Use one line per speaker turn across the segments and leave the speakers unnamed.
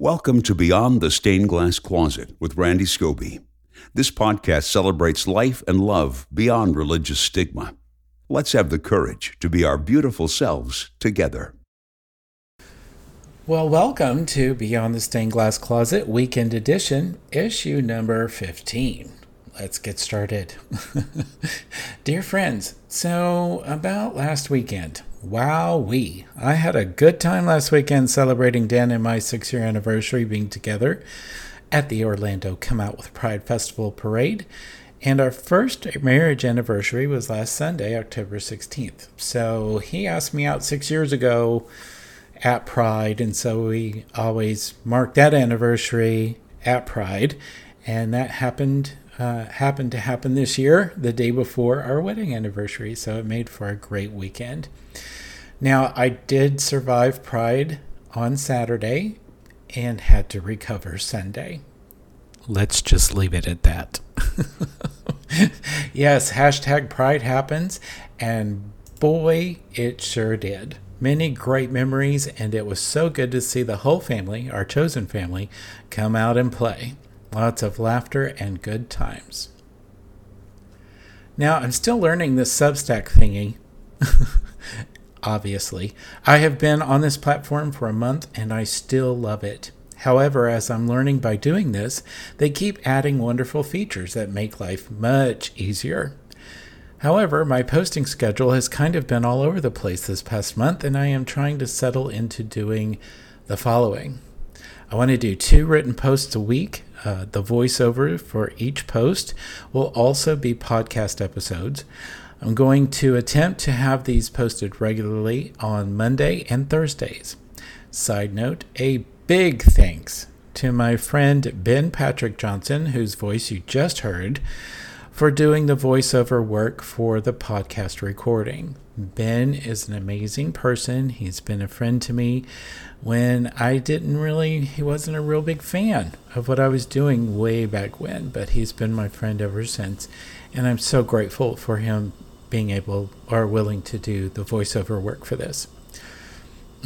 Welcome to Beyond the Stained Glass Closet with Randy Scobey. This podcast celebrates life and love beyond religious stigma. Let's have the courage to be our beautiful selves together.
Well, welcome to Beyond the Stained Glass Closet Weekend Edition, issue number 15. Let's get started. Dear friends, so about last weekend, Wow, we. I had a good time last weekend celebrating Dan and my six year anniversary being together at the Orlando Come Out with Pride Festival Parade. And our first marriage anniversary was last Sunday, October 16th. So he asked me out six years ago at Pride. And so we always mark that anniversary at Pride. And that happened uh, happened to happen this year, the day before our wedding anniversary. So it made for a great weekend. Now, I did survive Pride on Saturday and had to recover Sunday. Let's just leave it at that. yes, hashtag Pride happens, and boy, it sure did. Many great memories, and it was so good to see the whole family, our chosen family, come out and play. Lots of laughter and good times. Now, I'm still learning this Substack thingy. obviously. I have been on this platform for a month and I still love it. However, as I'm learning by doing this, they keep adding wonderful features that make life much easier. However, my posting schedule has kind of been all over the place this past month, and I am trying to settle into doing the following. I want to do two written posts a week. Uh, the voiceover for each post will also be podcast episodes. I'm going to attempt to have these posted regularly on Monday and Thursdays. Side note a big thanks to my friend Ben Patrick Johnson, whose voice you just heard, for doing the voiceover work for the podcast recording. Ben is an amazing person. He's been a friend to me when I didn't really, he wasn't a real big fan of what I was doing way back when, but he's been my friend ever since. And I'm so grateful for him being able or willing to do the voiceover work for this.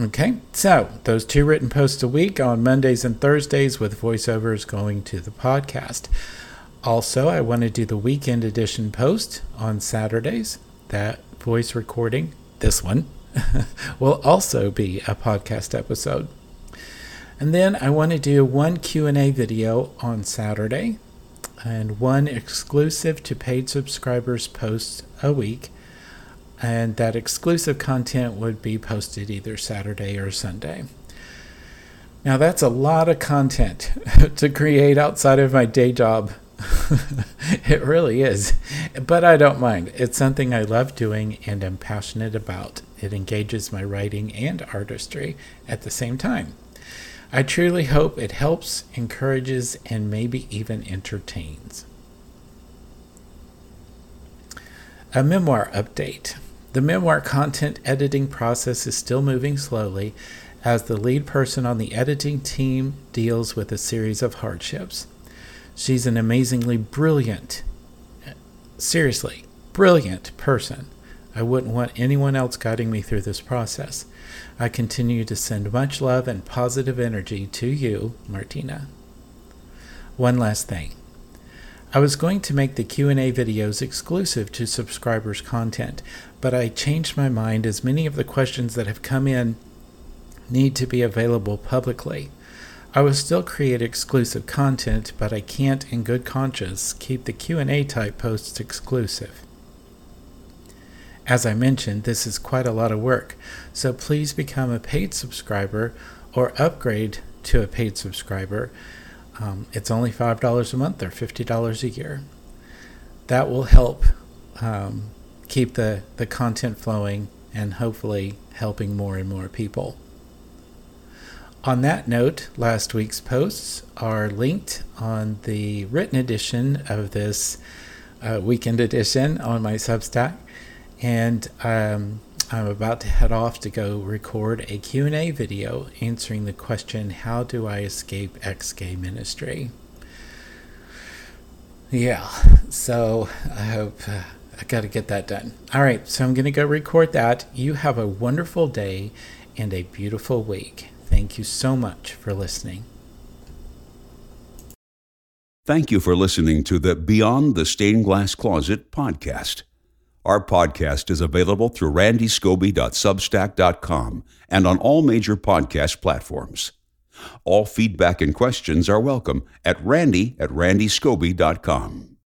Okay, so those two written posts a week on Mondays and Thursdays with voiceovers going to the podcast. Also, I want to do the weekend edition post on Saturdays. That voice recording, this one, will also be a podcast episode. And then I want to do one Q&A video on Saturday and one exclusive to paid subscribers post a week. And that exclusive content would be posted either Saturday or Sunday. Now, that's a lot of content to create outside of my day job. it really is. But I don't mind. It's something I love doing and am passionate about. It engages my writing and artistry at the same time. I truly hope it helps, encourages, and maybe even entertains. A memoir update. The memoir content editing process is still moving slowly as the lead person on the editing team deals with a series of hardships. She's an amazingly brilliant, seriously, brilliant person. I wouldn't want anyone else guiding me through this process. I continue to send much love and positive energy to you, Martina. One last thing. I was going to make the Q&A videos exclusive to subscribers' content, but I changed my mind as many of the questions that have come in need to be available publicly. I will still create exclusive content, but I can't in good conscience keep the Q&A type posts exclusive. As I mentioned, this is quite a lot of work, so please become a paid subscriber or upgrade to a paid subscriber. Um, it's only $5 a month or $50 a year. That will help um, keep the, the content flowing and hopefully helping more and more people. On that note, last week's posts are linked on the written edition of this uh, weekend edition on my Substack and um, I'm about to head off to go record a Q&A video answering the question, how do I escape ex-gay ministry? Yeah, so I hope uh, I got to get that done. All right, so I'm going to go record that. You have a wonderful day and a beautiful week. Thank you so much for listening.
Thank you for listening to the Beyond the Stained Glass Closet podcast. Our podcast is available through randyscobey.substack.com and on all major podcast platforms. All feedback and questions are welcome at randy at randyscobey.com.